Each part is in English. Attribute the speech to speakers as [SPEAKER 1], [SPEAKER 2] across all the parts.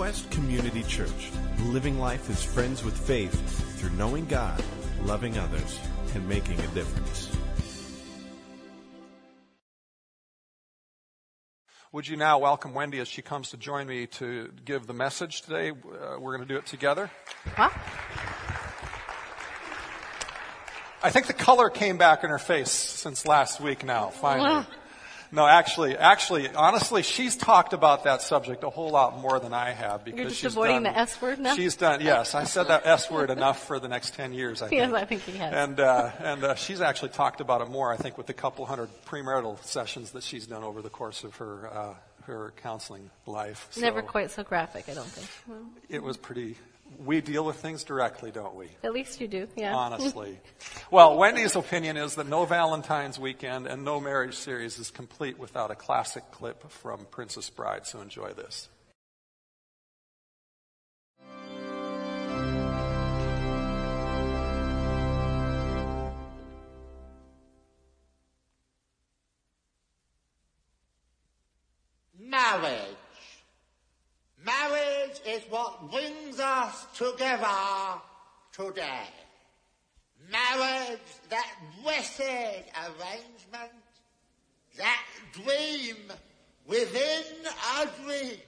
[SPEAKER 1] Quest Community Church, living life as friends with faith through knowing God, loving others, and making a difference.
[SPEAKER 2] Would you now welcome Wendy as she comes to join me to give the message today? Uh, we're going to do it together.
[SPEAKER 3] Huh?
[SPEAKER 2] I think the color came back in her face since last week now, finally. No, actually, actually, honestly, she's talked about that subject a whole lot more than I have because
[SPEAKER 3] You're just
[SPEAKER 2] she's
[SPEAKER 3] avoiding
[SPEAKER 2] done,
[SPEAKER 3] the S word now?
[SPEAKER 2] She's done, yes, I said that S word enough for the next 10 years, I think.
[SPEAKER 3] Yes, I think he has.
[SPEAKER 2] And, uh, and uh, she's actually talked about it more, I think, with the couple hundred premarital sessions that she's done over the course of her, uh, her counseling life. So
[SPEAKER 3] Never quite so graphic, I don't think. Well,
[SPEAKER 2] It was pretty, we deal with things directly, don't we?
[SPEAKER 3] at least you do, yeah.
[SPEAKER 2] honestly. well, Wendy's opinion is that no Valentine's weekend and no marriage series is complete without a classic clip from Princess Bride, so enjoy this.
[SPEAKER 4] Marriage. Is what brings us together today. Marriage, that blessed arrangement, that dream within a dream.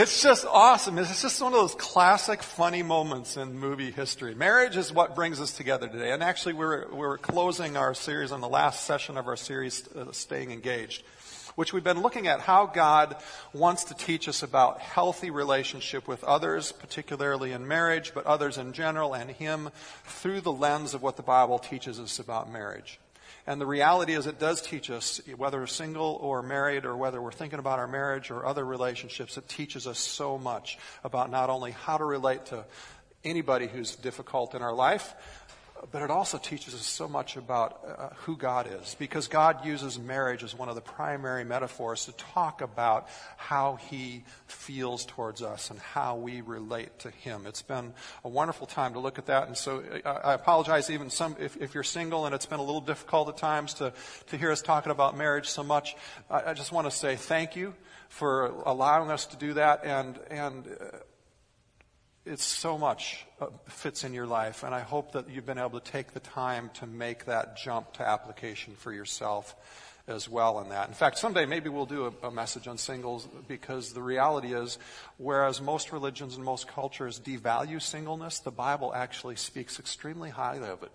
[SPEAKER 2] It's just awesome. It's just one of those classic funny moments in movie history. Marriage is what brings us together today. And actually, we're, we're closing our series on the last session of our series, uh, Staying Engaged, which we've been looking at how God wants to teach us about healthy relationship with others, particularly in marriage, but others in general, and Him through the lens of what the Bible teaches us about marriage. And the reality is, it does teach us, whether single or married, or whether we're thinking about our marriage or other relationships, it teaches us so much about not only how to relate to anybody who's difficult in our life, but it also teaches us so much about uh, who God is. Because God uses marriage as one of the primary metaphors to talk about how He feels towards us and how we relate to Him. It's been a wonderful time to look at that. And so I, I apologize even some, if, if, you're single and it's been a little difficult at times to, to hear us talking about marriage so much, I, I just want to say thank you for allowing us to do that and, and, uh, it's so much uh, fits in your life, and I hope that you've been able to take the time to make that jump to application for yourself as well in that. In fact, someday maybe we'll do a, a, message on singles because the reality is, whereas most religions and most cultures devalue singleness, the Bible actually speaks extremely highly of it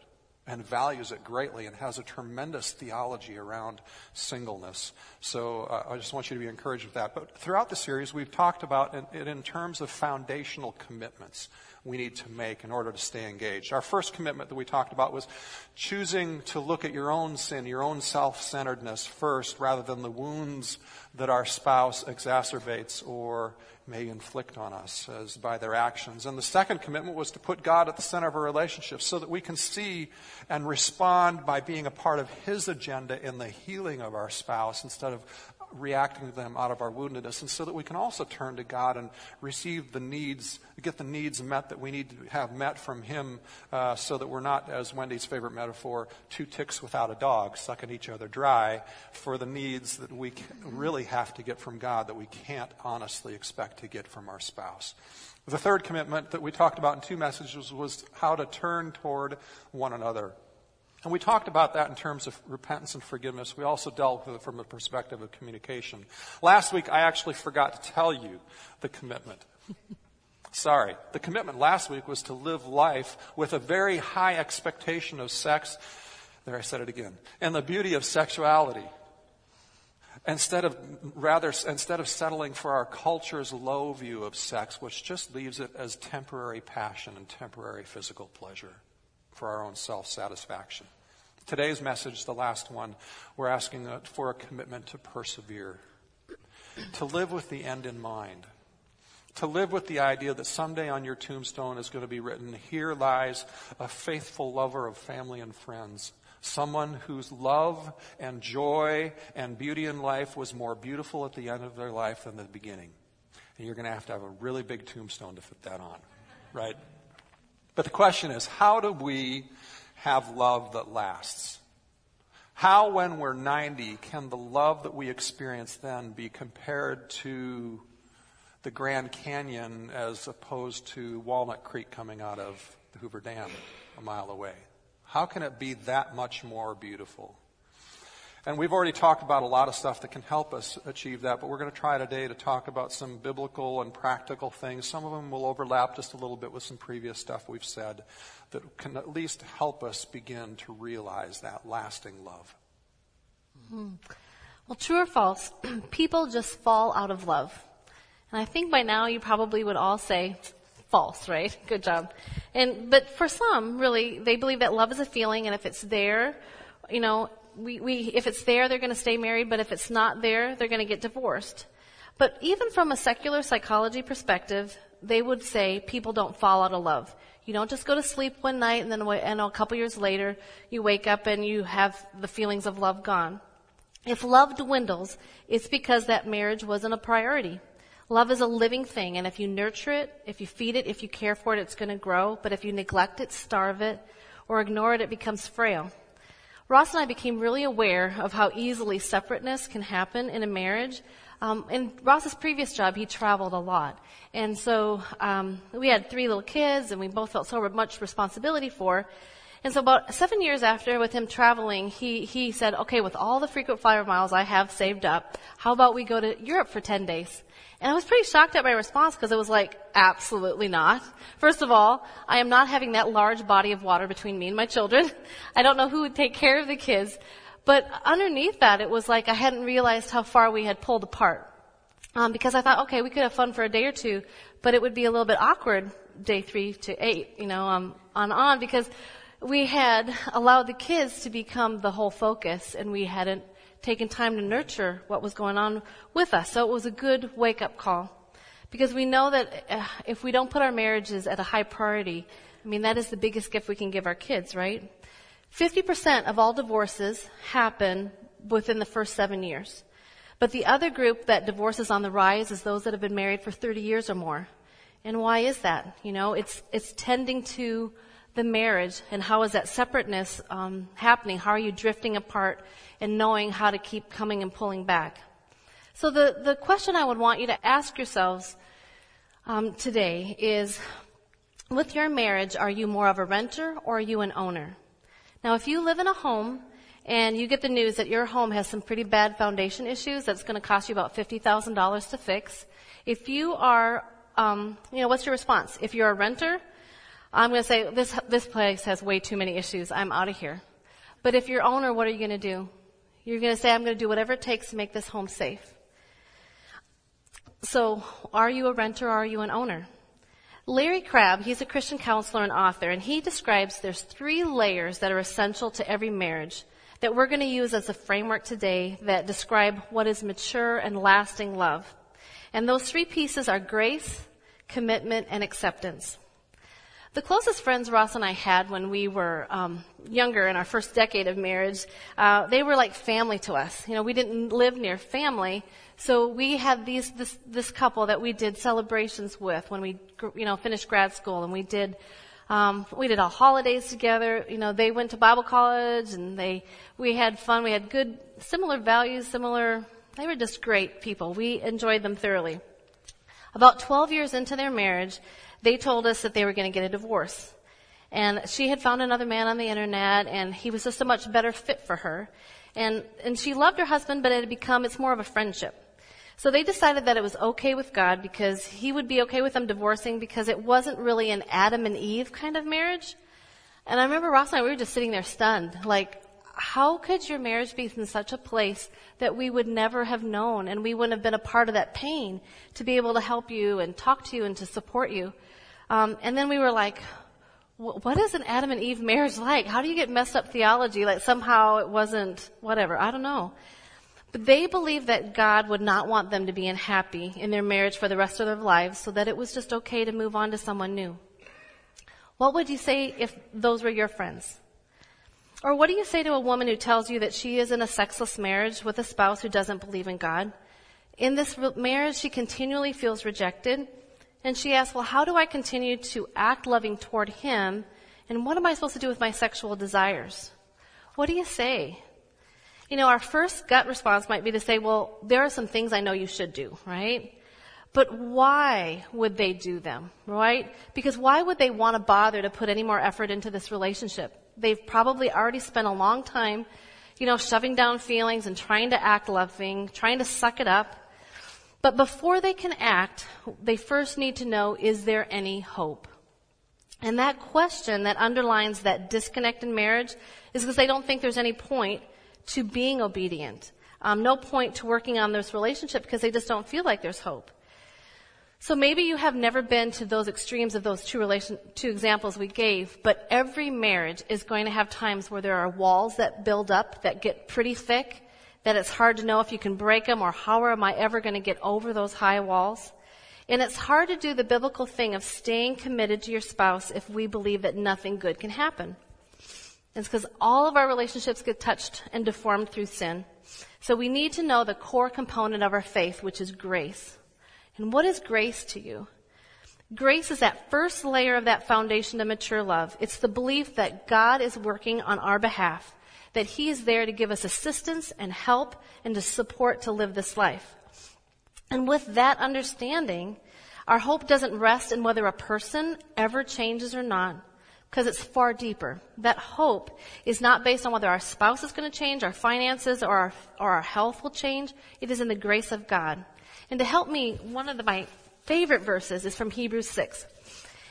[SPEAKER 2] and values it greatly and has a tremendous theology around singleness. So uh, I just want you to be encouraged with that. But throughout the series, we've talked about it in terms of foundational commitments we need to make in order to stay engaged. Our first commitment that we talked about was choosing to look at your own sin, your own self-centeredness first rather than the wounds that our spouse exacerbates or may inflict on us as by their actions. And the second commitment was to put God at the center of our relationship so that we can see and respond by being a part of His agenda in the healing of our spouse instead of reacting to them out of our woundedness, and so that we can also turn to God and receive the needs, get the needs met that we need to have met from Him, uh, so that we're not, as Wendy's favorite metaphor, two ticks without a dog, sucking each other dry for the needs that we really have to get from God that we can't honestly expect to get from our spouse. The third commitment that we talked about in two messages was how to turn toward one another. And we talked about that in terms of repentance and forgiveness. We also dealt with it from the perspective of communication. Last week, I actually forgot to tell you the commitment. Sorry. The commitment last week was to live life with a very high expectation of sex. There, I said it again. And the beauty of sexuality. Instead of, rather, instead of settling for our culture's low view of sex, which just leaves it as temporary passion and temporary physical pleasure for our own self satisfaction. Today's message, the last one, we're asking uh, for a commitment to persevere, to live with the end in mind, to live with the idea that someday on your tombstone is going to be written, Here lies a faithful lover of family and friends. Someone whose love and joy and beauty in life was more beautiful at the end of their life than the beginning. And you're going to have to have a really big tombstone to fit that on, right? But the question is, how do we have love that lasts? How, when we're 90, can the love that we experience then be compared to the Grand Canyon as opposed to Walnut Creek coming out of the Hoover Dam a mile away? How can it be that much more beautiful? And we've already talked about a lot of stuff that can help us achieve that, but we're going to try today to talk about some biblical and practical things. Some of them will overlap just a little bit with some previous stuff we've said that can at least help us begin to realize that lasting love.
[SPEAKER 3] Mm-hmm. Well, true or false, people just fall out of love. And I think by now you probably would all say false, right? Good job. And, but for some, really, they believe that love is a feeling and if it's there, you know, we, we, if it's there, they're going to stay married, but if it's not there, they're going to get divorced. But even from a secular psychology perspective, they would say people don't fall out of love. You don't just go to sleep one night and then and a couple years later you wake up and you have the feelings of love gone. If love dwindles, it's because that marriage wasn't a priority. Love is a living thing, and if you nurture it, if you feed it, if you care for it, it's going to grow. But if you neglect it, starve it, or ignore it, it becomes frail. Ross and I became really aware of how easily separateness can happen in a marriage. Um, in Ross's previous job, he traveled a lot. And so um, we had three little kids, and we both felt so much responsibility for. And so about seven years after, with him traveling, he, he said, okay, with all the frequent flyer miles I have saved up, how about we go to Europe for 10 days? And I was pretty shocked at my response because it was like, absolutely not. First of all, I am not having that large body of water between me and my children. I don't know who would take care of the kids. But underneath that, it was like I hadn't realized how far we had pulled apart. Um, because I thought, okay, we could have fun for a day or two, but it would be a little bit awkward day three to eight, you know, um, on on because we had allowed the kids to become the whole focus and we hadn't taken time to nurture what was going on with us. So it was a good wake up call. Because we know that uh, if we don't put our marriages at a high priority, I mean, that is the biggest gift we can give our kids, right? 50% of all divorces happen within the first seven years. But the other group that divorces on the rise is those that have been married for 30 years or more. And why is that? You know, it's, it's tending to the marriage and how is that separateness um, happening? How are you drifting apart and knowing how to keep coming and pulling back? So the, the question I would want you to ask yourselves um, today is, with your marriage, are you more of a renter or are you an owner? Now, if you live in a home and you get the news that your home has some pretty bad foundation issues that's going to cost you about $50,000 to fix, if you are, um, you know, what's your response? If you're a renter, I'm going to say, this, this place has way too many issues. I'm out of here. But if you're owner, what are you going to do? You're going to say, I'm going to do whatever it takes to make this home safe. So, are you a renter or are you an owner? Larry Crabb, he's a Christian counselor and author, and he describes there's three layers that are essential to every marriage that we're going to use as a framework today that describe what is mature and lasting love. And those three pieces are grace, commitment, and acceptance. The closest friends Ross and I had when we were um, younger in our first decade of marriage, uh, they were like family to us. You know, we didn't live near family, so we had these this this couple that we did celebrations with when we you know finished grad school, and we did um, we did all holidays together. You know, they went to Bible college, and they we had fun. We had good similar values, similar. They were just great people. We enjoyed them thoroughly. About 12 years into their marriage, they told us that they were going to get a divorce. And she had found another man on the internet and he was just a much better fit for her. And, and she loved her husband, but it had become, it's more of a friendship. So they decided that it was okay with God because he would be okay with them divorcing because it wasn't really an Adam and Eve kind of marriage. And I remember Ross and I, we were just sitting there stunned. Like, how could your marriage be in such a place that we would never have known and we wouldn't have been a part of that pain to be able to help you and talk to you and to support you? Um, and then we were like, what is an Adam and Eve marriage like? How do you get messed up theology? Like somehow it wasn't whatever. I don't know. But they believed that God would not want them to be unhappy in their marriage for the rest of their lives, so that it was just okay to move on to someone new. What would you say if those were your friends? Or what do you say to a woman who tells you that she is in a sexless marriage with a spouse who doesn't believe in God? In this marriage, she continually feels rejected and she asks, well, how do I continue to act loving toward him? And what am I supposed to do with my sexual desires? What do you say? You know, our first gut response might be to say, well, there are some things I know you should do, right? But why would they do them, right? Because why would they want to bother to put any more effort into this relationship? They've probably already spent a long time, you know, shoving down feelings and trying to act loving, trying to suck it up. But before they can act, they first need to know, is there any hope? And that question that underlines that disconnect in marriage is because they don't think there's any point to being obedient. Um, no point to working on this relationship because they just don't feel like there's hope. So maybe you have never been to those extremes of those two relation, two examples we gave, but every marriage is going to have times where there are walls that build up that get pretty thick, that it's hard to know if you can break them or how am I ever going to get over those high walls. And it's hard to do the biblical thing of staying committed to your spouse if we believe that nothing good can happen. It's because all of our relationships get touched and deformed through sin. So we need to know the core component of our faith, which is grace. And what is grace to you? Grace is that first layer of that foundation to mature love. It's the belief that God is working on our behalf, that He is there to give us assistance and help and to support to live this life. And with that understanding, our hope doesn't rest in whether a person ever changes or not, because it's far deeper. That hope is not based on whether our spouse is going to change, our finances, or our, or our health will change. It is in the grace of God. And to help me, one of the, my favorite verses is from Hebrews 6.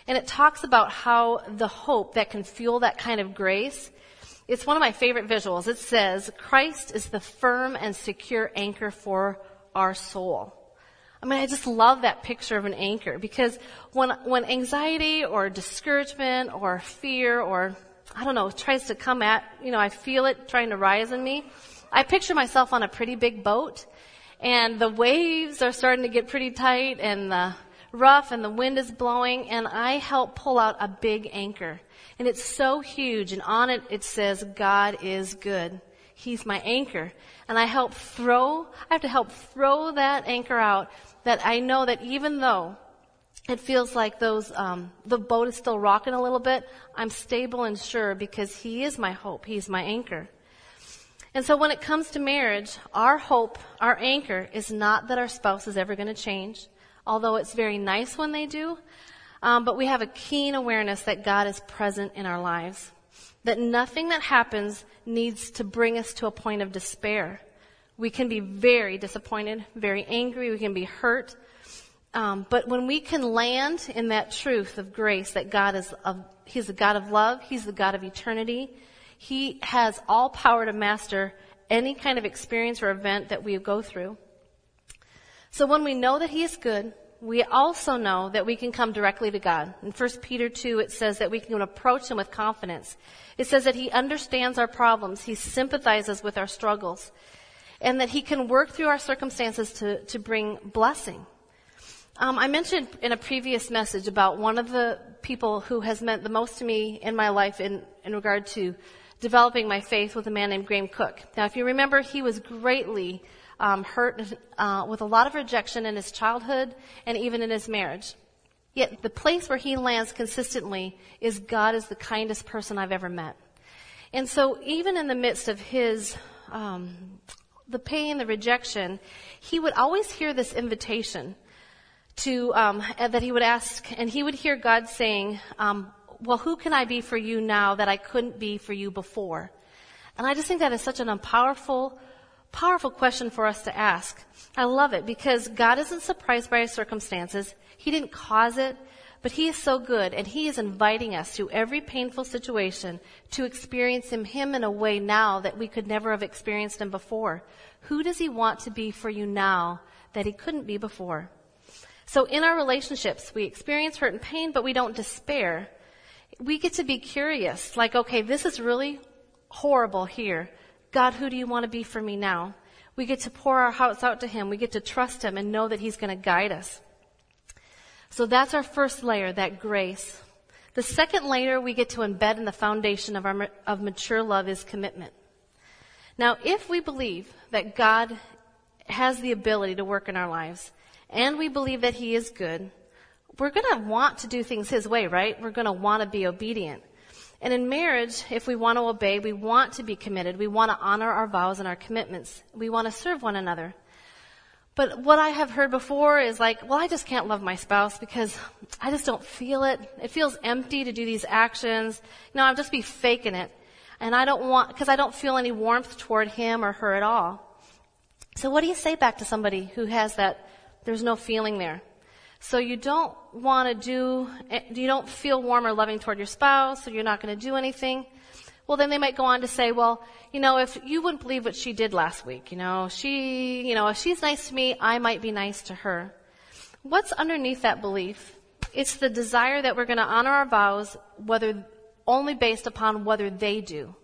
[SPEAKER 3] And it talks about how the hope that can fuel that kind of grace, it's one of my favorite visuals. It says, Christ is the firm and secure anchor for our soul. I mean, I just love that picture of an anchor because when, when anxiety or discouragement or fear or, I don't know, tries to come at, you know, I feel it trying to rise in me, I picture myself on a pretty big boat and the waves are starting to get pretty tight and the rough and the wind is blowing and I help pull out a big anchor. And it's so huge and on it it says, God is good. He's my anchor. And I help throw, I have to help throw that anchor out that I know that even though it feels like those, um, the boat is still rocking a little bit, I'm stable and sure because He is my hope. He's my anchor. And so when it comes to marriage, our hope, our anchor is not that our spouse is ever going to change, although it's very nice when they do. Um, but we have a keen awareness that God is present in our lives. That nothing that happens needs to bring us to a point of despair. We can be very disappointed, very angry, we can be hurt. Um, but when we can land in that truth of grace that God is, of, He's the God of love, He's the God of eternity, he has all power to master any kind of experience or event that we go through. So when we know that He is good, we also know that we can come directly to God. In 1 Peter 2, it says that we can approach Him with confidence. It says that He understands our problems. He sympathizes with our struggles. And that He can work through our circumstances to, to bring blessing. Um, I mentioned in a previous message about one of the people who has meant the most to me in my life in, in regard to developing my faith with a man named Graham Cooke. Now, if you remember, he was greatly um, hurt uh, with a lot of rejection in his childhood and even in his marriage. Yet the place where he lands consistently is God is the kindest person I've ever met. And so even in the midst of his, um, the pain, the rejection, he would always hear this invitation to, um, that he would ask, and he would hear God saying, um, well, who can I be for you now that I couldn't be for you before? And I just think that is such an um, powerful, powerful question for us to ask. I love it because God isn't surprised by our circumstances. He didn't cause it, but He is so good and He is inviting us through every painful situation to experience Him, Him in a way now that we could never have experienced Him before. Who does He want to be for you now that He couldn't be before? So in our relationships, we experience hurt and pain, but we don't despair we get to be curious, like, okay, this is really horrible here. God, who do you want to be for me now? We get to pour our hearts out to Him. We get to trust Him and know that He's going to guide us. So that's our first layer, that grace. The second layer we get to embed in the foundation of our, of mature love is commitment. Now, if we believe that God has the ability to work in our lives, and we believe that He is good, we're going to want to do things His way, right? We're going to want to be obedient. And in marriage, if we want to obey, we want to be committed. We want to honor our vows and our commitments. We want to serve one another. But what I have heard before is like, well, I just can't love my spouse because I just don't feel it. It feels empty to do these actions. You know, I'll just be faking it. And I don't want, because I don't feel any warmth toward him or her at all. So what do you say back to somebody who has that, there's no feeling there? So you don't want to do, eh, you don't feel warm or loving toward your spouse, so you're not going to do anything. Well, then they might go on to say, well, you know, if you wouldn't believe what she did last week, you know, she, you know, if she's nice to me, I might be nice to her. What's underneath that belief? It's the desire that we're going to honor our vows, whether only based upon whether they do.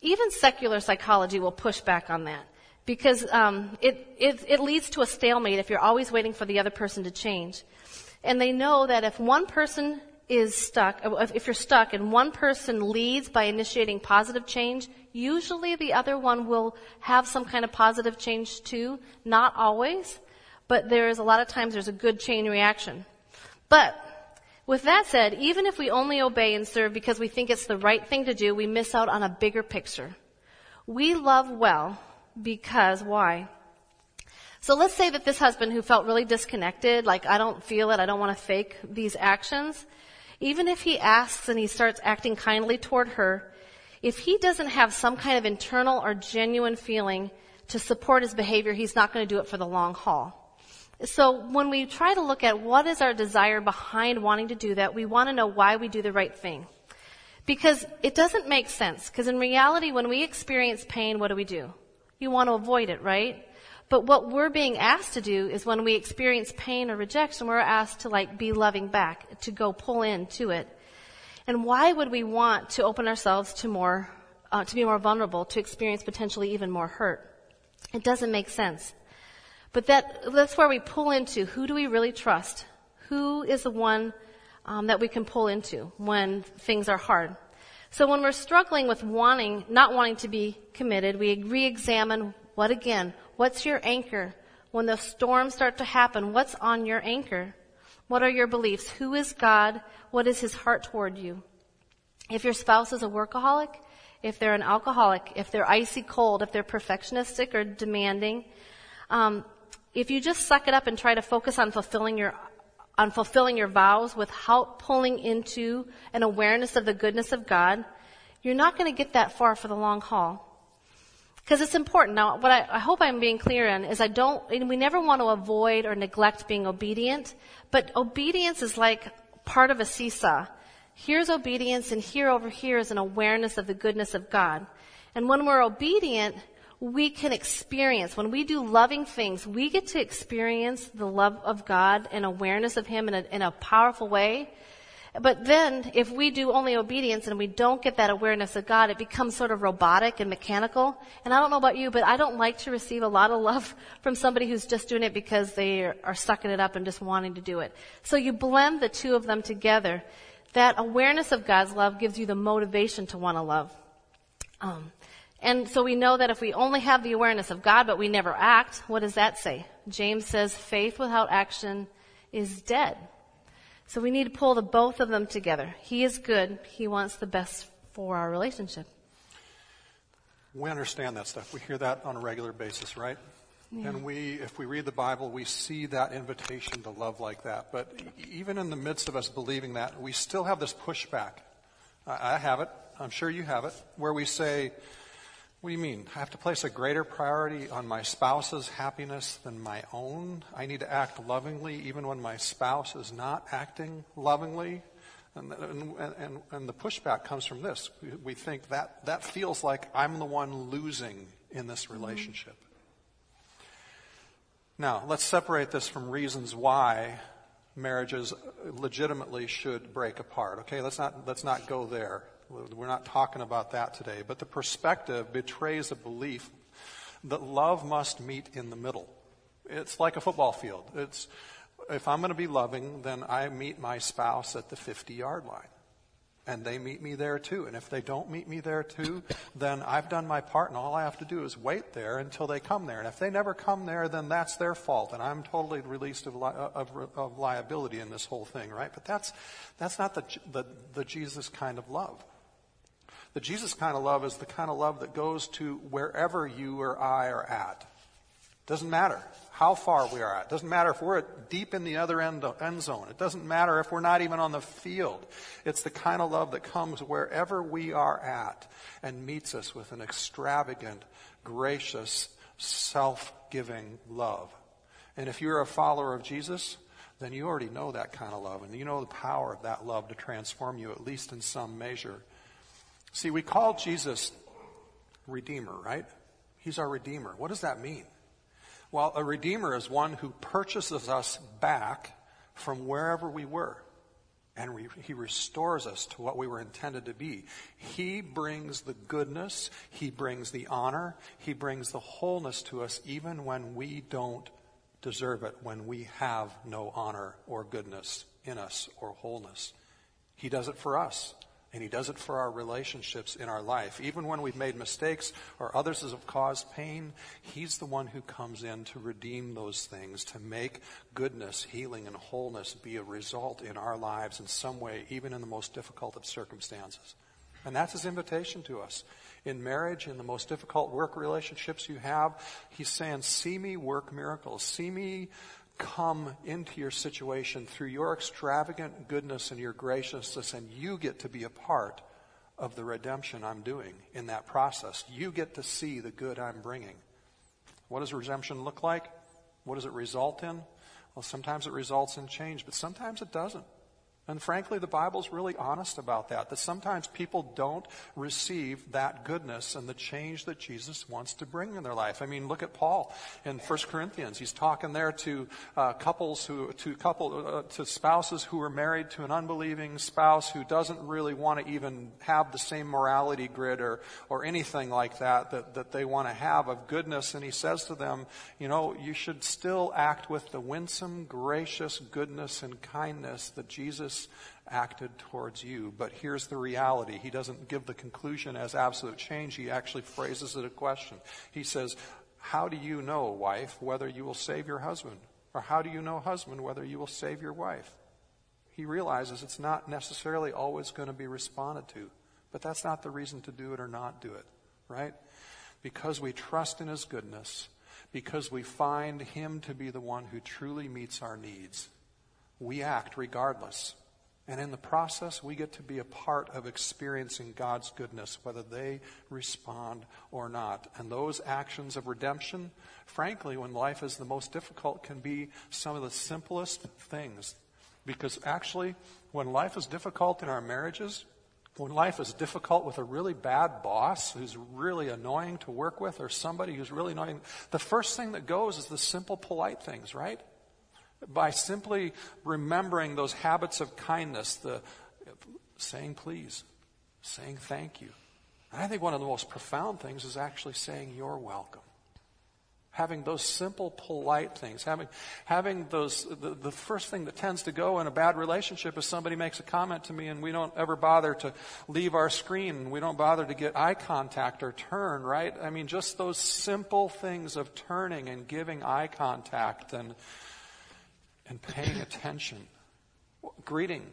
[SPEAKER 3] Even secular psychology will push back on that because um, it, it, it leads to a stalemate if you're always waiting for the other person to change. And they know that if one person is stuck, if you're stuck and one person leads by initiating positive change, usually the other one will have some kind of positive change too. Not always, but there is a lot of times there's a good chain reaction. But with that said, even if we only obey and serve because we think it's the right thing to do, we miss out on a bigger picture. We love well because why? So let's say that this husband who felt really disconnected, like I don't feel it, I don't want to fake these actions, even if he asks and he starts acting kindly toward her, if he doesn't have some kind of internal or genuine feeling to support his behavior, he's not going to do it for the long haul. So when we try to look at what is our desire behind wanting to do that, we want to know why we do the right thing. Because it doesn't make sense. Because in reality, when we experience pain, what do we do? You want to avoid it, right? But what we're being asked to do is when we experience pain or rejection, we're asked to like be loving back, to go pull into it. And why would we want to open ourselves to more, uh, to be more vulnerable, to experience potentially even more hurt? It doesn't make sense. But that, that's where we pull into who do we really trust? Who is the one um, that we can pull into when things are hard? So when we're struggling with wanting, not wanting to be committed, we re-examine what again? What's your anchor? When the storms start to happen, what's on your anchor? What are your beliefs? Who is God? What is his heart toward you? If your spouse is a workaholic, if they're an alcoholic, if they're icy cold, if they're perfectionistic or demanding, um, if you just suck it up and try to focus on fulfilling your on fulfilling your vows without pulling into an awareness of the goodness of God, you're not going to get that far for the long haul. Because it's important. Now, what I, I, hope I'm being clear in is I don't, we never want to avoid or neglect being obedient, but obedience is like part of a seesaw. Here's obedience and here over here is an awareness of the goodness of God. And when we're obedient, we can experience, when we do loving things, we get to experience the love of God and awareness of Him in a, in a powerful way. But then, if we do only obedience and we don't get that awareness of God, it becomes sort of robotic and mechanical. And I don't know about you, but I don't like to receive a lot of love from somebody who's just doing it because they are sucking it up and just wanting to do it. So you blend the two of them together. That awareness of God's love gives you the motivation to want to love. Um, and so we know that if we only have the awareness of God, but we never act, what does that say? James says faith without action is dead. So we need to pull the both of them together. He is good. He wants the best for our relationship.
[SPEAKER 2] We understand that stuff. We hear that on a regular basis, right? Yeah. And we, if we read the Bible, we see that invitation to love like that. But even in the midst of us believing that, we still have this pushback. I have it. I'm sure you have it, where we say, what do you mean? I have to place a greater priority on my spouse's happiness than my own? I need to act lovingly even when my spouse is not acting lovingly? And, and, and, and the pushback comes from this. We, we, think that that feels like I'm the one losing in this mm-hmm. relationship. Mm-hmm. Now, let's separate this from reasons why marriages legitimately should break apart. Okay, let's not, let's not go there. We're not talking about that today. But the perspective betrays a belief that love must meet in the middle. It's like a football field. It's, if I'm going to be loving, then I meet my spouse at the 50 yard line. And they meet me there too. And if they don't meet me there too, then I've done my part and all I have to do is wait there until they come there. And if they never come there, then that's their fault. And I'm totally released of, li- of, of liability in this whole thing, right? But that's, that's not the, the, the Jesus kind of love. The Jesus kind of love is the kind of love that goes to wherever you or I are at. Doesn't matter how far we are at. Doesn't matter if we're deep in the other end, end zone. It doesn't matter if we're not even on the field. It's the kind of love that comes wherever we are at and meets us with an extravagant, gracious, self-giving love. And if you're a follower of Jesus, then you already know that kind of love and you know the power of that love to transform you at least in some measure. See, we call Jesus Redeemer, right? He's our Redeemer. What does that mean? Well, a Redeemer is one who purchases us back from wherever we were. And re- he restores us to what we were intended to be. He brings the goodness, he brings the honor, he brings the wholeness to us even when we don't deserve it, when we have no honor or goodness in us or wholeness. He does it for us. And He does it for our relationships in our life. Even when we've made mistakes or others have caused pain, He's the one who comes in to redeem those things, to make goodness, healing, and wholeness be a result in our lives in some way, even in the most difficult of circumstances. And that's His invitation to us. In marriage, in the most difficult work relationships you have, He's saying, see me work miracles. See me come into your situation through your extravagant goodness and your graciousness, and you get to be a part of the redemption I'm doing in that process. You get to see the good I'm bringing. What does redemption look like? What does it result in? Well, sometimes it results in change, but sometimes it doesn't. And frankly, the Bible's really honest about that, that sometimes people don't receive that goodness and the change that Jesus wants to bring in their life. I mean, look at Paul in 1 Corinthians. He's talking there to uh, couples who, to couple, uh, to spouses who are married to an unbelieving spouse who doesn't really want to even have the same morality grid or, or anything like that, that, that they want to have of goodness. And he says to them, you know, you should still act with the winsome, gracious goodness and kindness that Jesus Jesus acted towards you. But here's the reality. He doesn't give the conclusion as absolute change. He actually phrases it a question. He says, How do you know, wife, whether you will save your husband? Or how do you know, husband, whether you will save your wife? He realizes it's not necessarily always going to be responded to. But that's not the reason to do it or not do it, right? Because we trust in His goodness, because we find Him to be the one who truly meets our needs, we act regardless. And in the process, we get to be a part of experiencing God's goodness, whether they respond or not. And those actions of redemption, frankly, when life is the most difficult, can be some of the simplest things. Because actually, when life is difficult in our marriages, when life is difficult with a really bad boss who's really annoying to work with, or somebody who's really annoying, the first thing that goes is the simple, polite things, right? By simply remembering those habits of kindness, the saying please, saying thank you. And I think one of the most profound things is actually saying you're welcome. Having those simple, polite things, having, having those, the, the first thing that tends to go in a bad relationship is somebody makes a comment to me and we don't ever bother to leave our screen we don't bother to get eye contact or turn, right? I mean, just those simple things of turning and giving eye contact and, and paying attention. Greeting.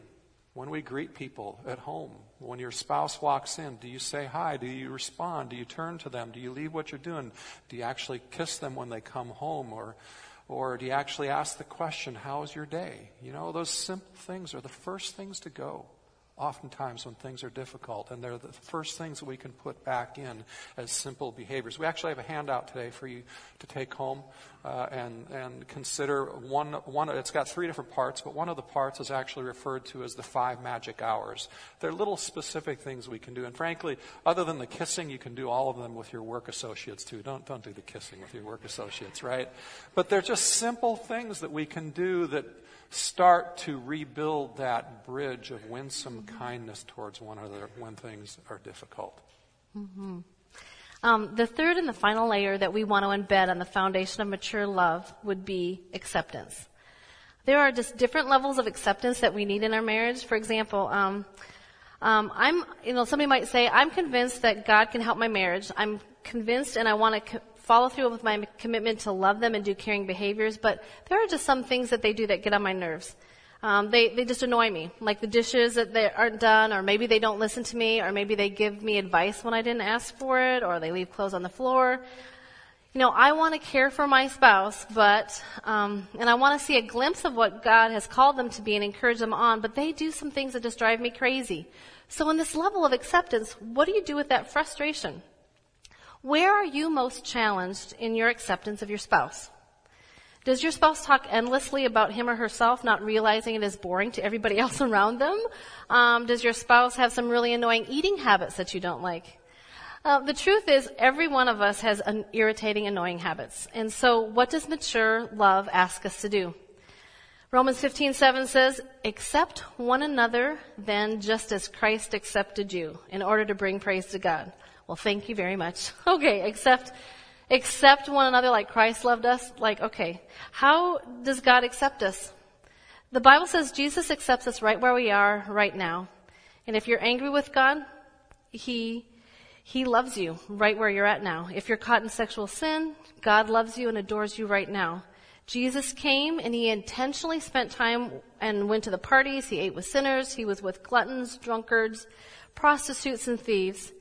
[SPEAKER 2] When we greet people at home, when your spouse walks in, do you say hi? Do you respond? Do you turn to them? Do you leave what you're doing? Do you actually kiss them when they come home? Or, or do you actually ask the question, how's your day? You know, those simple things are the first things to go oftentimes when things are difficult, and they're the first things that we can put back in as simple behaviors. We actually have a handout today for you to take home uh, and and consider one one. It's got three different parts, but one of the parts is actually referred to as the five magic hours. They're little specific things we can do, and frankly, other than the kissing, you can do all of them with your work associates too. Don't don't do the kissing with your work associates, right? But they're just simple things that we can do that start to rebuild that bridge of winsome kindness towards one another when things are difficult.
[SPEAKER 3] Mm-hmm. Um, the third and the final layer that we want to embed on the foundation of mature love would be acceptance. There are just different levels of acceptance that we need in our marriage. For example, um, um, I'm, you know, somebody might say, I'm convinced that God can help my marriage. I'm convinced and I want to co- follow through with my commitment to love them and do caring behaviors, but there are just some things that they do that get on my nerves. Um, they, they just annoy me. Like the dishes that they aren't done, or maybe they don't listen to me, or maybe they give me advice when I didn't ask for it, or they leave clothes on the floor. You know, I want to care for my spouse, but, um, and I want to see a glimpse of what God has called them to be and encourage them on, but they do some things that just drive me crazy. So in this level of acceptance, what do you do with that frustration? Where are you most challenged in your acceptance of your spouse? Does your spouse talk endlessly about him or herself, not realizing it is boring to everybody else around them? Um, does your spouse have some really annoying eating habits that you don't like? Uh, the truth is, every one of us has an irritating, annoying habits. And so, what does mature love ask us to do? Romans 15:7 says, "Accept one another, then, just as Christ accepted you, in order to bring praise to God." Well, thank you very much. Okay, accept accept one another like Christ loved us? Like, okay, how does God accept us? The Bible says Jesus accepts us right where we are right now. And if you're angry with God, He, He loves you right where you're at now. If you're caught in sexual sin, God loves you and adores you right now. Jesus came and He intentionally spent time and went to the parties. He ate with sinners. He was with gluttons, drunkards, prostitutes, and thieves.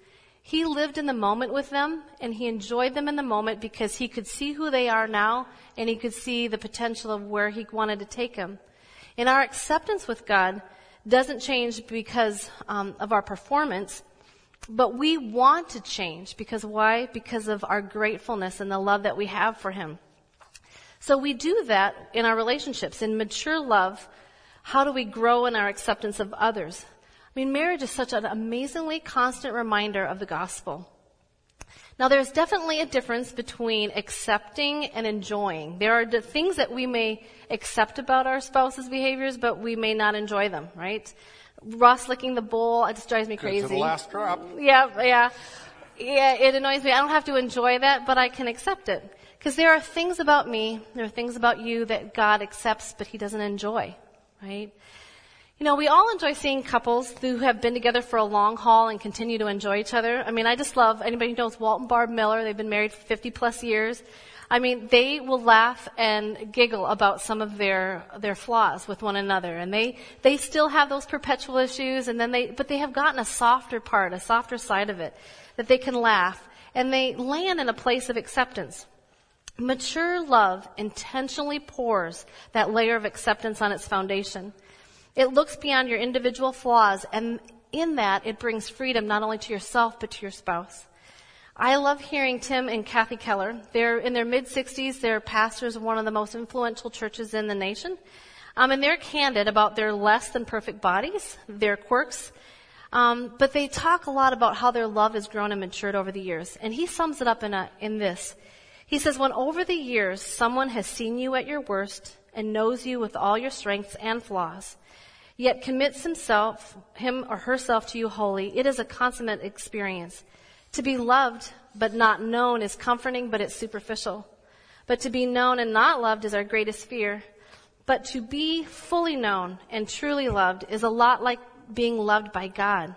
[SPEAKER 3] He lived in the moment with them and he enjoyed them in the moment because he could see who they are now and he could see the potential of where he wanted to take them. And our acceptance with God doesn't change because um, of our performance, but we want to change because why? Because of our gratefulness and the love that we have for him. So we do that in our relationships. In mature love, how do we grow in our acceptance of others? I mean, marriage is such an amazingly constant reminder of the gospel. Now, there's definitely a difference between accepting and enjoying. There are things that we may accept about our spouse's behaviors, but we may not enjoy them, right? Ross licking the bowl, it just drives me crazy.
[SPEAKER 2] To the last drop.
[SPEAKER 3] Yeah, yeah. Yeah, it annoys me. I don't have to enjoy that, but I can accept it. Because there are things about me, there are things about you that God accepts, but He doesn't enjoy, right? You know, we all enjoy seeing couples who have been together for a long haul and continue to enjoy each other. I mean, I just love anybody who knows Walt and Barb Miller. They've been married for 50 plus years. I mean, they will laugh and giggle about some of their their flaws with one another, and they they still have those perpetual issues, and then they but they have gotten a softer part, a softer side of it that they can laugh, and they land in a place of acceptance. Mature love intentionally pours that layer of acceptance on its foundation. It looks beyond your individual flaws, and in that, it brings freedom not only to yourself, but to your spouse. I love hearing Tim and Kathy Keller. They're in their mid 60s. They're pastors of one of the most influential churches in the nation. Um, and they're candid about their less than perfect bodies, their quirks. Um, but they talk a lot about how their love has grown and matured over the years. And he sums it up in, a, in this. He says, when over the years someone has seen you at your worst and knows you with all your strengths and flaws, yet commits himself, him or herself to you wholly, it is a consummate experience. To be loved but not known is comforting, but it's superficial. But to be known and not loved is our greatest fear. But to be fully known and truly loved is a lot like being loved by God.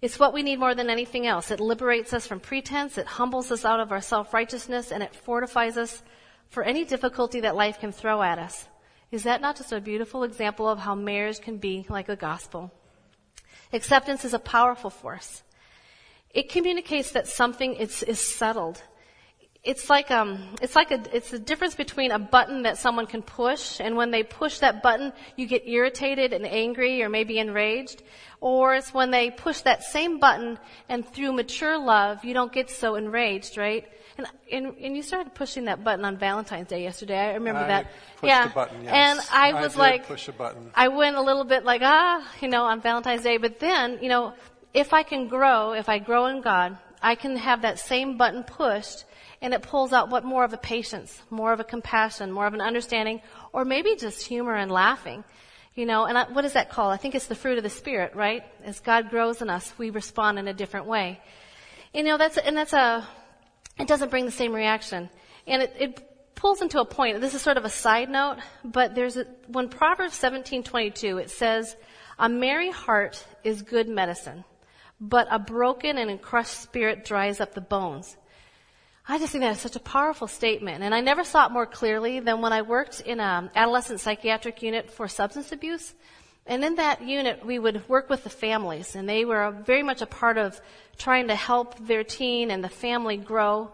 [SPEAKER 3] It's what we need more than anything else. It liberates us from pretense, it humbles us out of our self-righteousness, and it fortifies us for any difficulty that life can throw at us. Is that not just a beautiful example of how marriage can be like the gospel? Acceptance is a powerful force. It communicates that something is, is settled. It's like um, it's like a it's the difference between a button that someone can push, and when they push that button, you get irritated and angry or maybe enraged, or it's when they push that same button and through mature love, you don't get so enraged, right? And, and, and you started pushing that button on Valentine's Day yesterday. I remember
[SPEAKER 2] I
[SPEAKER 3] that. yeah.
[SPEAKER 2] button, yes.
[SPEAKER 3] And I was
[SPEAKER 2] did
[SPEAKER 3] like,
[SPEAKER 2] push a button.
[SPEAKER 3] I went a little bit like, ah, you know, on Valentine's Day. But then, you know, if I can grow, if I grow in God, I can have that same button pushed and it pulls out what more of a patience, more of a compassion, more of an understanding, or maybe just humor and laughing. You know, and I, what is that called? I think it's the fruit of the Spirit, right? As God grows in us, we respond in a different way. You know, that's, and that's a, it doesn't bring the same reaction. And it, it pulls into a point. This is sort of a side note, but there's a, when Proverbs 17:22 it says, "A merry heart is good medicine, but a broken and crushed spirit dries up the bones." I just think that is such a powerful statement. And I never saw it more clearly than when I worked in an adolescent psychiatric unit for substance abuse. And in that unit, we would work with the families, and they were very much a part of trying to help their teen and the family grow.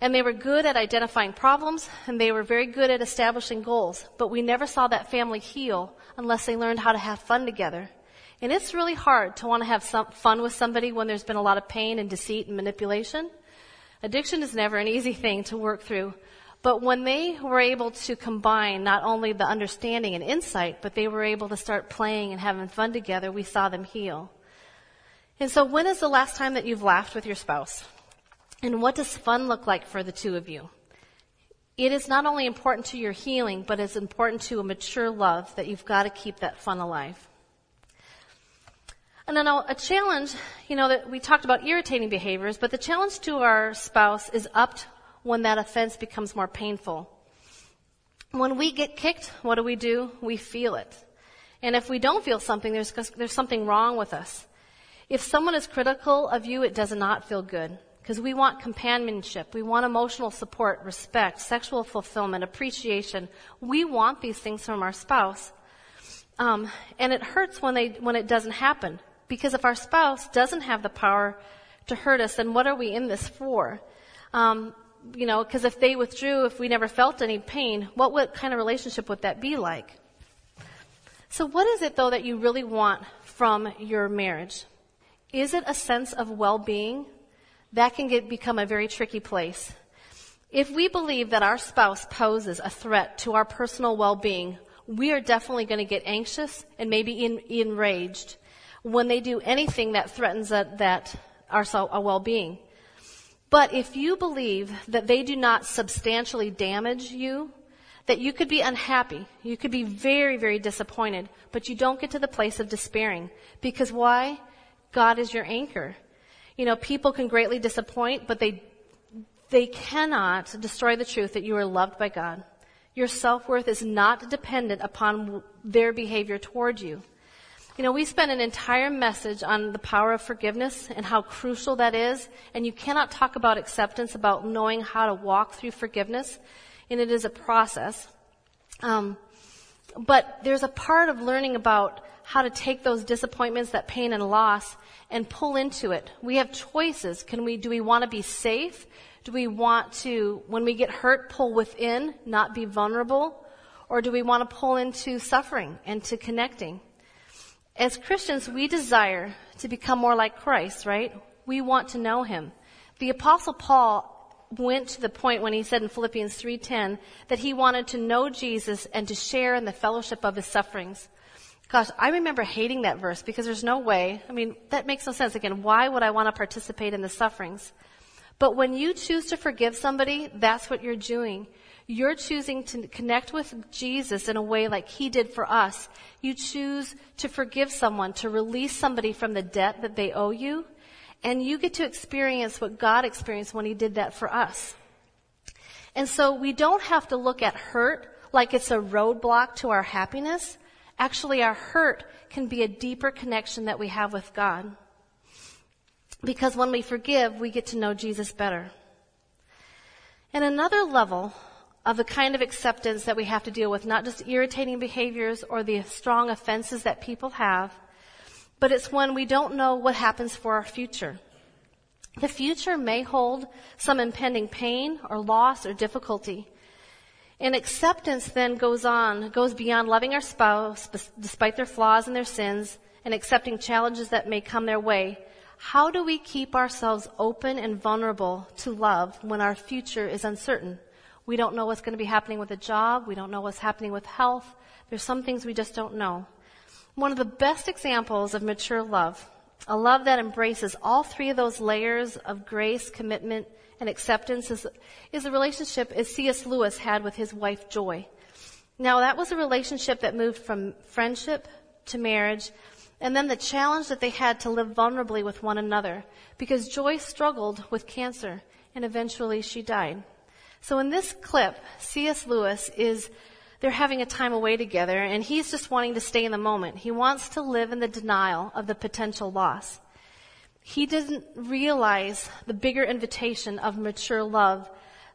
[SPEAKER 3] And they were good at identifying problems, and they were very good at establishing goals. But we never saw that family heal unless they learned how to have fun together. And it's really hard to want to have some fun with somebody when there's been a lot of pain and deceit and manipulation. Addiction is never an easy thing to work through. But when they were able to combine not only the understanding and insight, but they were able to start playing and having fun together, we saw them heal. And so when is the last time that you've laughed with your spouse? And what does fun look like for the two of you? It is not only important to your healing, but it's important to a mature love that you've got to keep that fun alive. And then a challenge, you know, that we talked about irritating behaviors, but the challenge to our spouse is upped when that offense becomes more painful. When we get kicked, what do we do? We feel it. And if we don't feel something, there's, there's something wrong with us. If someone is critical of you, it does not feel good. Because we want companionship. We want emotional support, respect, sexual fulfillment, appreciation. We want these things from our spouse. Um, and it hurts when they, when it doesn't happen. Because if our spouse doesn't have the power to hurt us, then what are we in this for? Um, you know, because if they withdrew, if we never felt any pain, what what kind of relationship would that be like? So, what is it though that you really want from your marriage? Is it a sense of well-being? That can get, become a very tricky place. If we believe that our spouse poses a threat to our personal well-being, we are definitely going to get anxious and maybe in, enraged when they do anything that threatens that, that our, our well-being. But if you believe that they do not substantially damage you, that you could be unhappy, you could be very, very disappointed, but you don't get to the place of despairing. Because why? God is your anchor. You know, people can greatly disappoint, but they, they cannot destroy the truth that you are loved by God. Your self-worth is not dependent upon their behavior toward you. You know, we spent an entire message on the power of forgiveness and how crucial that is. And you cannot talk about acceptance, about knowing how to walk through forgiveness. And it is a process. Um, but there's a part of learning about how to take those disappointments, that pain and loss, and pull into it. We have choices. Can we, do we want to be safe? Do we want to, when we get hurt, pull within, not be vulnerable? Or do we want to pull into suffering and to connecting? As Christians, we desire to become more like Christ, right? We want to know Him. The apostle Paul went to the point when he said in Philippians 3:10 that he wanted to know Jesus and to share in the fellowship of his sufferings. Gosh, I remember hating that verse because there's no way. I mean, that makes no sense. Again, why would I want to participate in the sufferings? But when you choose to forgive somebody, that's what you're doing. You're choosing to connect with Jesus in a way like He did for us. You choose to forgive someone, to release somebody from the debt that they owe you, and you get to experience what God experienced when He did that for us. And so we don't have to look at hurt like it's a roadblock to our happiness. Actually, our hurt can be a deeper connection that we have with God. Because when we forgive, we get to know Jesus better. And another level of the kind of acceptance that we have to deal with, not just irritating behaviors or the strong offenses that people have, but it's when we don't know what happens for our future. The future may hold some impending pain or loss or difficulty. And acceptance then goes on, goes beyond loving our spouse despite their flaws and their sins and accepting challenges that may come their way. How do we keep ourselves open and vulnerable to love when our future is uncertain? We don't know what's going to be happening with a job. We don't know what's happening with health. There's some things we just don't know. One of the best examples of mature love, a love that embraces all three of those layers of grace, commitment, and acceptance is, is a relationship as C.S. Lewis had with his wife Joy. Now that was a relationship that moved from friendship to marriage and then the challenge that they had to live vulnerably with one another because Joy struggled with cancer and eventually she died. So in this clip, C.S. Lewis is, they're having a time away together and he's just wanting to stay in the moment. He wants to live in the denial of the potential loss. He didn't realize the bigger invitation of mature love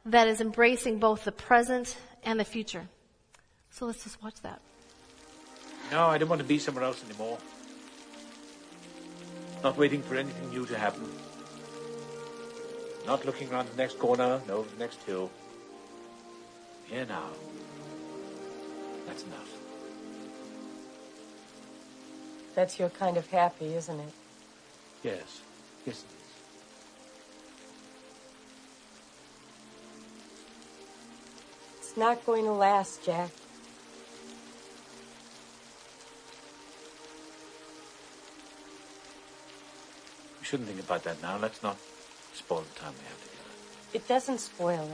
[SPEAKER 3] that is embracing both the present and the future. So let's just watch that.
[SPEAKER 5] No, I don't want to be somewhere else anymore. Not waiting for anything new to happen. Not looking around the next corner, no, the next hill. Here now. That's enough.
[SPEAKER 6] That's your kind of happy, isn't it?
[SPEAKER 5] Yes. Yes, it is.
[SPEAKER 6] It's not going to last, Jack.
[SPEAKER 5] We shouldn't think about that now. Let's not spoil the time we have together.
[SPEAKER 6] It doesn't spoil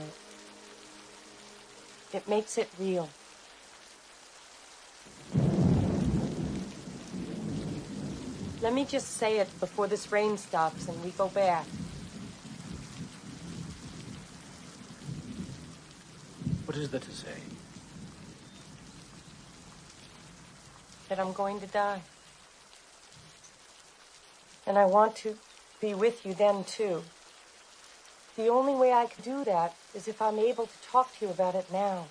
[SPEAKER 6] it. It makes it real. Let me just say it before this rain stops and we go back.
[SPEAKER 5] What is there to say?
[SPEAKER 6] that I'm going to die. And I want to be with you then, too. The only way I can do that is if I'm able to talk to you about it now.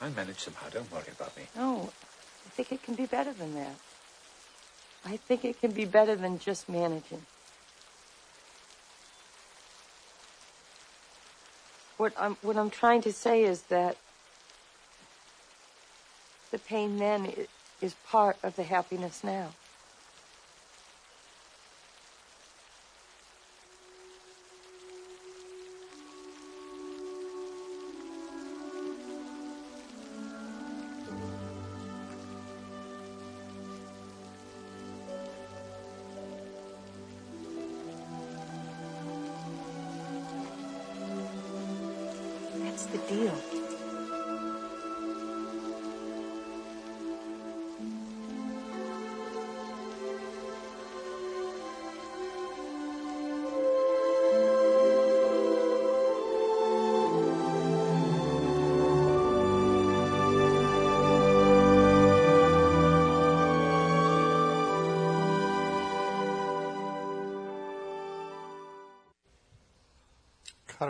[SPEAKER 5] I'll manage somehow. Don't worry about me.
[SPEAKER 6] No, I think it can be better than that. I think it can be better than just managing. What I'm, what I'm trying to say is that the pain then is part of the happiness now.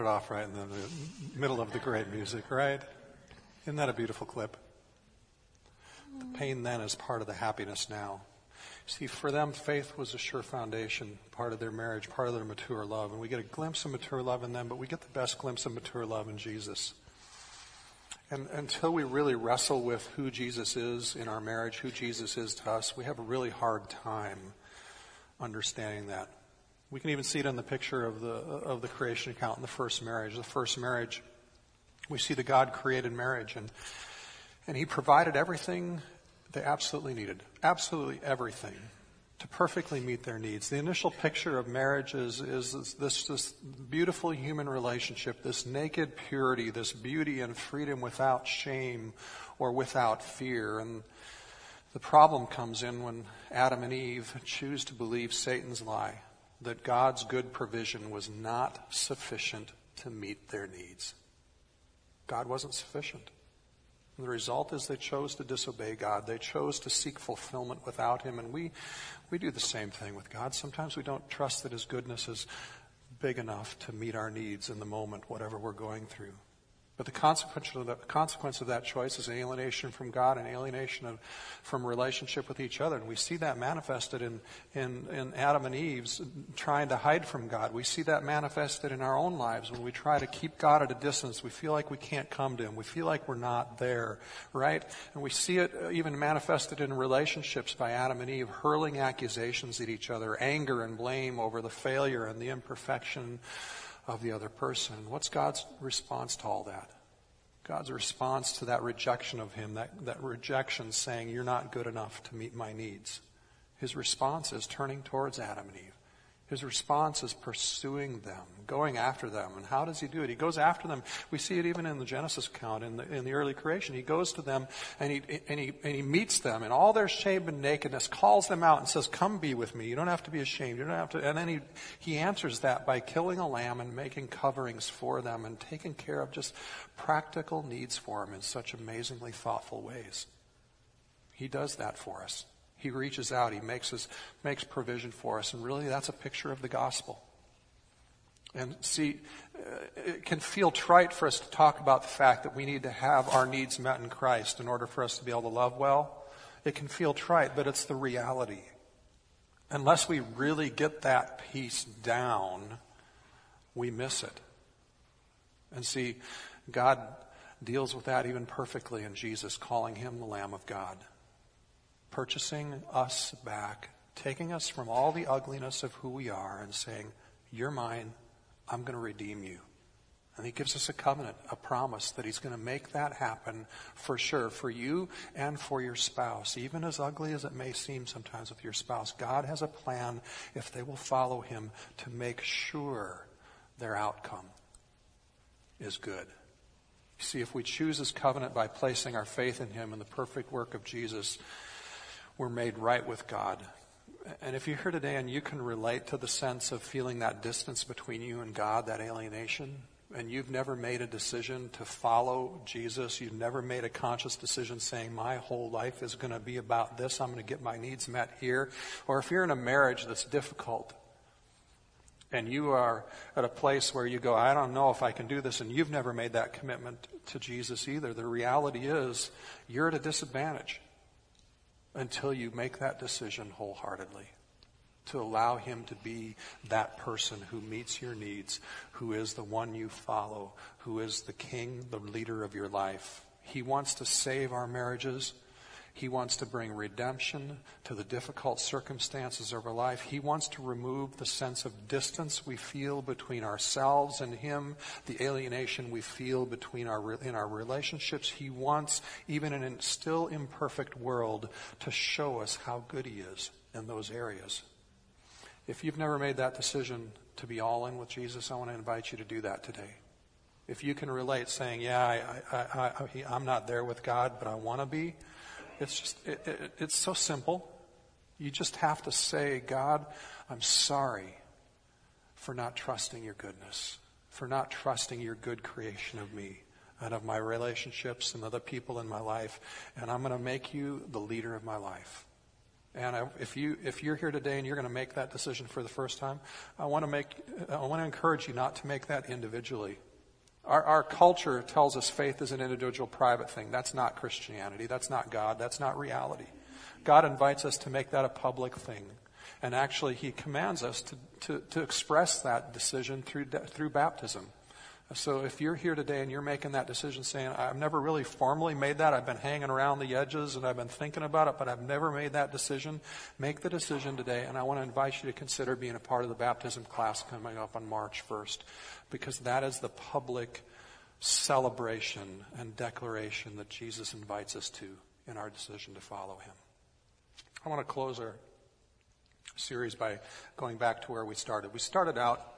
[SPEAKER 2] Off right in the middle of the great music, right? Isn't that a beautiful clip? The pain then is part of the happiness now. See, for them, faith was a sure foundation, part of their marriage, part of their mature love. And we get a glimpse of mature love in them, but we get the best glimpse of mature love in Jesus. And until we really wrestle with who Jesus is in our marriage, who Jesus is to us, we have a really hard time understanding that. We can even see it in the picture of the of the creation account in the first marriage. The first marriage, we see the God created marriage, and and He provided everything they absolutely needed, absolutely everything, to perfectly meet their needs. The initial picture of marriage is is this this, this beautiful human relationship, this naked purity, this beauty and freedom without shame or without fear, and the problem comes in when Adam and Eve choose to believe Satan's lie that God's good provision was not sufficient to meet their needs. God wasn't sufficient. And the result is they chose to disobey God. They chose to seek fulfillment without Him. And we, we do the same thing with God. Sometimes we don't trust that His goodness is big enough to meet our needs in the moment, whatever we're going through. But the consequence of, the consequence of that choice is alienation from God and alienation of, from relationship with each other. And we see that manifested in, in, in Adam and Eve's trying to hide from God. We see that manifested in our own lives when we try to keep God at a distance. We feel like we can't come to Him. We feel like we're not there, right? And we see it even manifested in relationships by Adam and Eve, hurling accusations at each other, anger and blame over the failure and the imperfection of the other person. What's God's response to all that? God's response to that rejection of Him, that, that rejection saying, You're not good enough to meet my needs. His response is turning towards Adam and Eve. His response is pursuing them, going after them. And how does he do it? He goes after them. We see it even in the Genesis account, in the, in the early creation. He goes to them and he, and, he, and he meets them in all their shame and nakedness, calls them out and says, Come be with me. You don't have to be ashamed. You don't have to. And then he, he answers that by killing a lamb and making coverings for them and taking care of just practical needs for them in such amazingly thoughtful ways. He does that for us. He reaches out. He makes, us, makes provision for us. And really, that's a picture of the gospel. And see, uh, it can feel trite for us to talk about the fact that we need to have our needs met in Christ in order for us to be able to love well. It can feel trite, but it's the reality. Unless we really get that piece down, we miss it. And see, God deals with that even perfectly in Jesus, calling him the Lamb of God, purchasing us back, taking us from all the ugliness of who we are and saying, You're mine, I'm going to redeem you. And he gives us a covenant, a promise that he's going to make that happen for sure, for you and for your spouse. Even as ugly as it may seem sometimes with your spouse, God has a plan, if they will follow him, to make sure their outcome is good. See, if we choose this covenant by placing our faith in him and the perfect work of Jesus, we're made right with God. And if you're here today and you can relate to the sense of feeling that distance between you and God, that alienation, and you've never made a decision to follow Jesus, you've never made a conscious decision saying, My whole life is going to be about this, I'm going to get my needs met here, or if you're in a marriage that's difficult, and you are at a place where you go, I don't know if I can do this, and you've never made that commitment to Jesus either, the reality is you're at a disadvantage until you make that decision wholeheartedly to allow Him to be that person who meets your needs, who is the one you follow, who is the King, the leader of your life. He wants to save our marriages. He wants to bring redemption to the difficult circumstances of our life. He wants to remove the sense of distance we feel between ourselves and Him, the alienation we feel between our, in our relationships. He wants, even in a still imperfect world, to show us how good He is in those areas. If you've never made that decision to be all in with Jesus, I want to invite you to do that today. If you can relate saying, yeah, I, I, I, I'm not there with God, but I want to be, it's just, it, it, it's so simple. You just have to say, God, I'm sorry for not trusting your goodness, for not trusting your good creation of me and of my relationships and other people in my life. And I'm going to make you the leader of my life. And I, if you if you're here today and you're going to make that decision for the first time, I want to make I want to encourage you not to make that individually. Our, our culture tells us faith is an individual private thing. That's not Christianity. That's not God. That's not reality. God invites us to make that a public thing. And actually, He commands us to, to, to express that decision through, through baptism. So if you're here today and you're making that decision saying, I've never really formally made that, I've been hanging around the edges and I've been thinking about it, but I've never made that decision, make the decision today. And I want to invite you to consider being a part of the baptism class coming up on March 1st because that is the public celebration and declaration that Jesus invites us to in our decision to follow him. I want to close our series by going back to where we started. We started out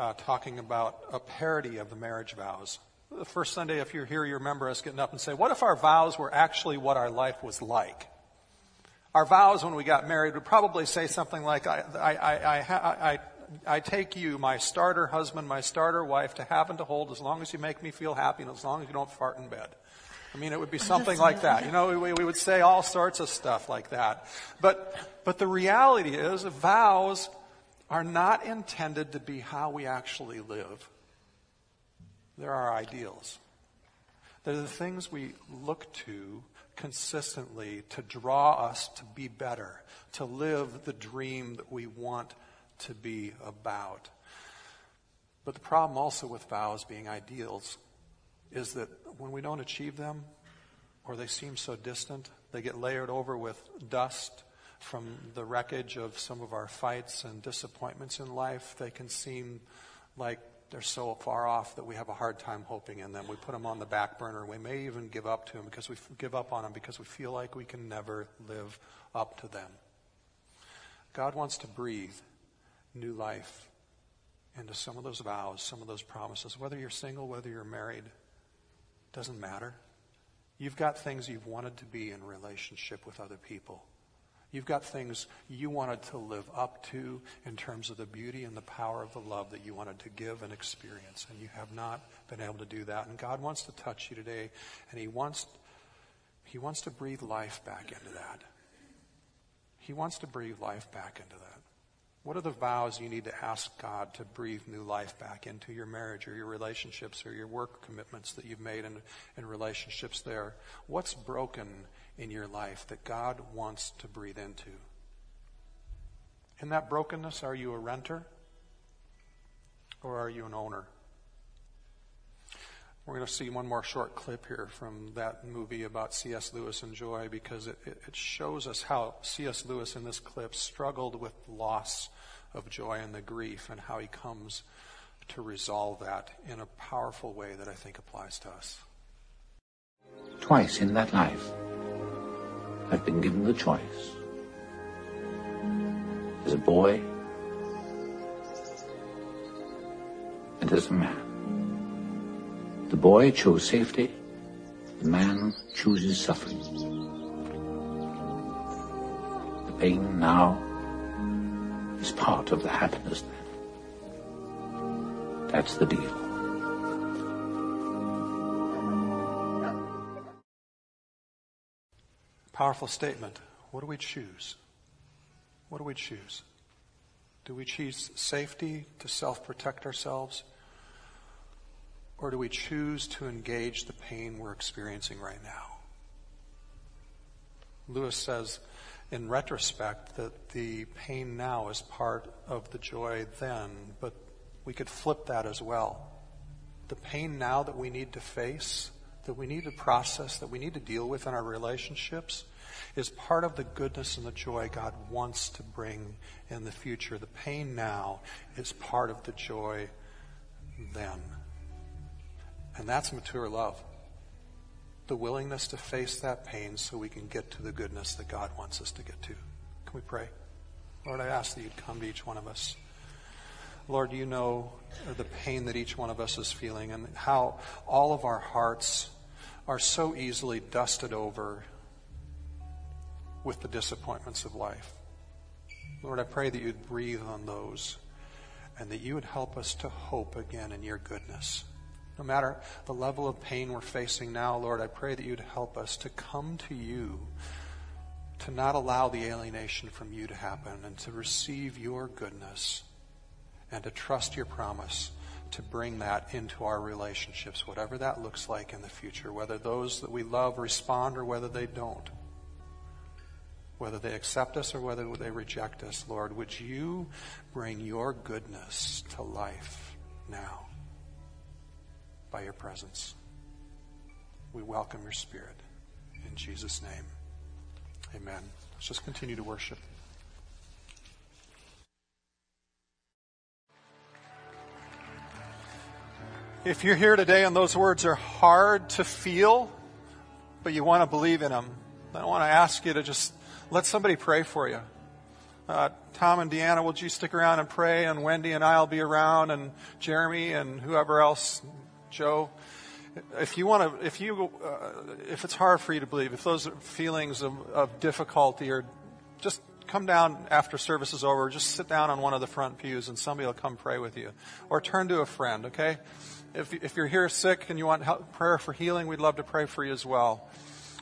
[SPEAKER 2] uh, talking about a parody of the marriage vows. The first Sunday, if you're here, you remember us getting up and say, What if our vows were actually what our life was like? Our vows when we got married would probably say something like, I, I, I, I I take you, my starter husband, my starter wife, to have and to hold as long as you make me feel happy and as long as you don't fart in bed. I mean, it would be something like that. You know, we, we would say all sorts of stuff like that. But, but the reality is, vows are not intended to be how we actually live. They're our ideals. They're the things we look to consistently to draw us to be better, to live the dream that we want to be about. But the problem also with vows being ideals is that when we don't achieve them, or they seem so distant, they get layered over with dust from the wreckage of some of our fights and disappointments in life. They can seem like they're so far off that we have a hard time hoping in them. We put them on the back burner. We may even give up to them because we give up on them because we feel like we can never live up to them. God wants to breathe new life into some of those vows, some of those promises. Whether you're single, whether you're married, doesn't matter. You've got things you've wanted to be in relationship with other people. You've got things you wanted to live up to in terms of the beauty and the power of the love that you wanted to give and experience, and you have not been able to do that. And God wants to touch you today, and He wants, He wants to breathe life back into that. He wants to breathe life back into that. What are the vows you need to ask God to breathe new life back into your marriage or your relationships or your work commitments that you've made in, in relationships there? What's broken in your life that God wants to breathe into? In that brokenness, are you a renter or are you an owner? We're going to see one more short clip here from that movie about C.S. Lewis and joy because it, it shows us how C.S. Lewis in this clip struggled with loss of joy and the grief and how he comes to resolve that in a powerful way that I think applies to us.
[SPEAKER 5] Twice in that life, I've been given the choice. As a boy and as a man. The boy chose safety. The man chooses suffering. The pain now is part of the happiness then. That's the deal.
[SPEAKER 2] Powerful statement. What do we choose? What do we choose? Do we choose safety to self protect ourselves? Or do we choose to engage the pain we're experiencing right now? Lewis says, in retrospect, that the pain now is part of the joy then, but we could flip that as well. The pain now that we need to face, that we need to process, that we need to deal with in our relationships, is part of the goodness and the joy God wants to bring in the future. The pain now is part of the joy then. And that's mature love. The willingness to face that pain so we can get to the goodness that God wants us to get to. Can we pray? Lord, I ask that you'd come to each one of us. Lord, you know the pain that each one of us is feeling and how all of our hearts are so easily dusted over with the disappointments of life. Lord, I pray that you'd breathe on those and that you would help us to hope again in your goodness. No matter the level of pain we're facing now, Lord, I pray that you'd help us to come to you, to not allow the alienation from you to happen, and to receive your goodness, and to trust your promise to bring that into our relationships, whatever that looks like in the future, whether those that we love respond or whether they don't. Whether they accept us or whether they reject us, Lord, would you bring your goodness to life now? by your presence. We welcome your spirit. In Jesus' name, amen. Let's just continue to worship. If you're here today and those words are hard to feel, but you want to believe in them, I want to ask you to just let somebody pray for you. Uh, Tom and Deanna, would you stick around and pray? And Wendy and I'll be around, and Jeremy and whoever else Joe, if you want to, if you, uh, if it's hard for you to believe, if those feelings of, of difficulty or just come down after service is over, just sit down on one of the front pews and somebody will come pray with you. Or turn to a friend, okay? If, if you're here sick and you want help, prayer for healing, we'd love to pray for you as well.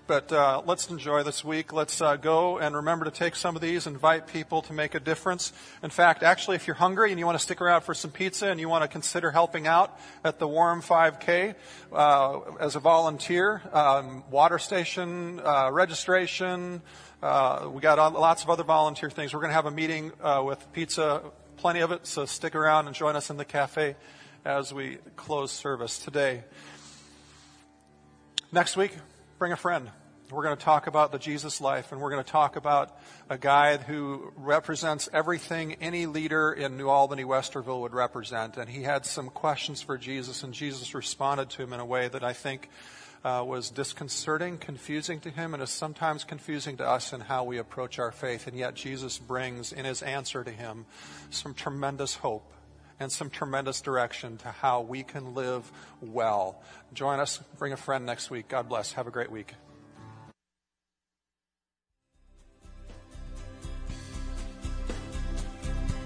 [SPEAKER 2] But uh, let's enjoy this week. Let's uh, go and remember to take some of these, invite people to make a difference. In fact, actually, if you're hungry and you want to stick around for some pizza and you want to consider helping out at the Warm 5K uh, as a volunteer, um, water station uh, registration, uh, we got lots of other volunteer things. We're going to have a meeting uh, with pizza, plenty of it, so stick around and join us in the cafe as we close service today. Next week, bring a friend. We're going to talk about the Jesus life, and we're going to talk about a guy who represents everything any leader in New Albany, Westerville would represent. And he had some questions for Jesus, and Jesus responded to him in a way that I think uh, was disconcerting, confusing to him, and is sometimes confusing to us in how we approach our faith. And yet, Jesus brings in his answer to him some tremendous hope and some tremendous direction to how we can live well. Join us, bring a friend next week. God bless. Have a great week.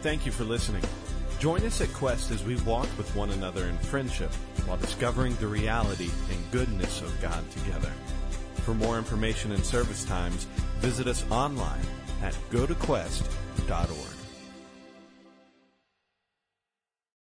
[SPEAKER 1] Thank you for listening. Join us at Quest as we walk with one another in friendship while discovering the reality and goodness of God together. For more information and service times, visit us online at gotoquest.org.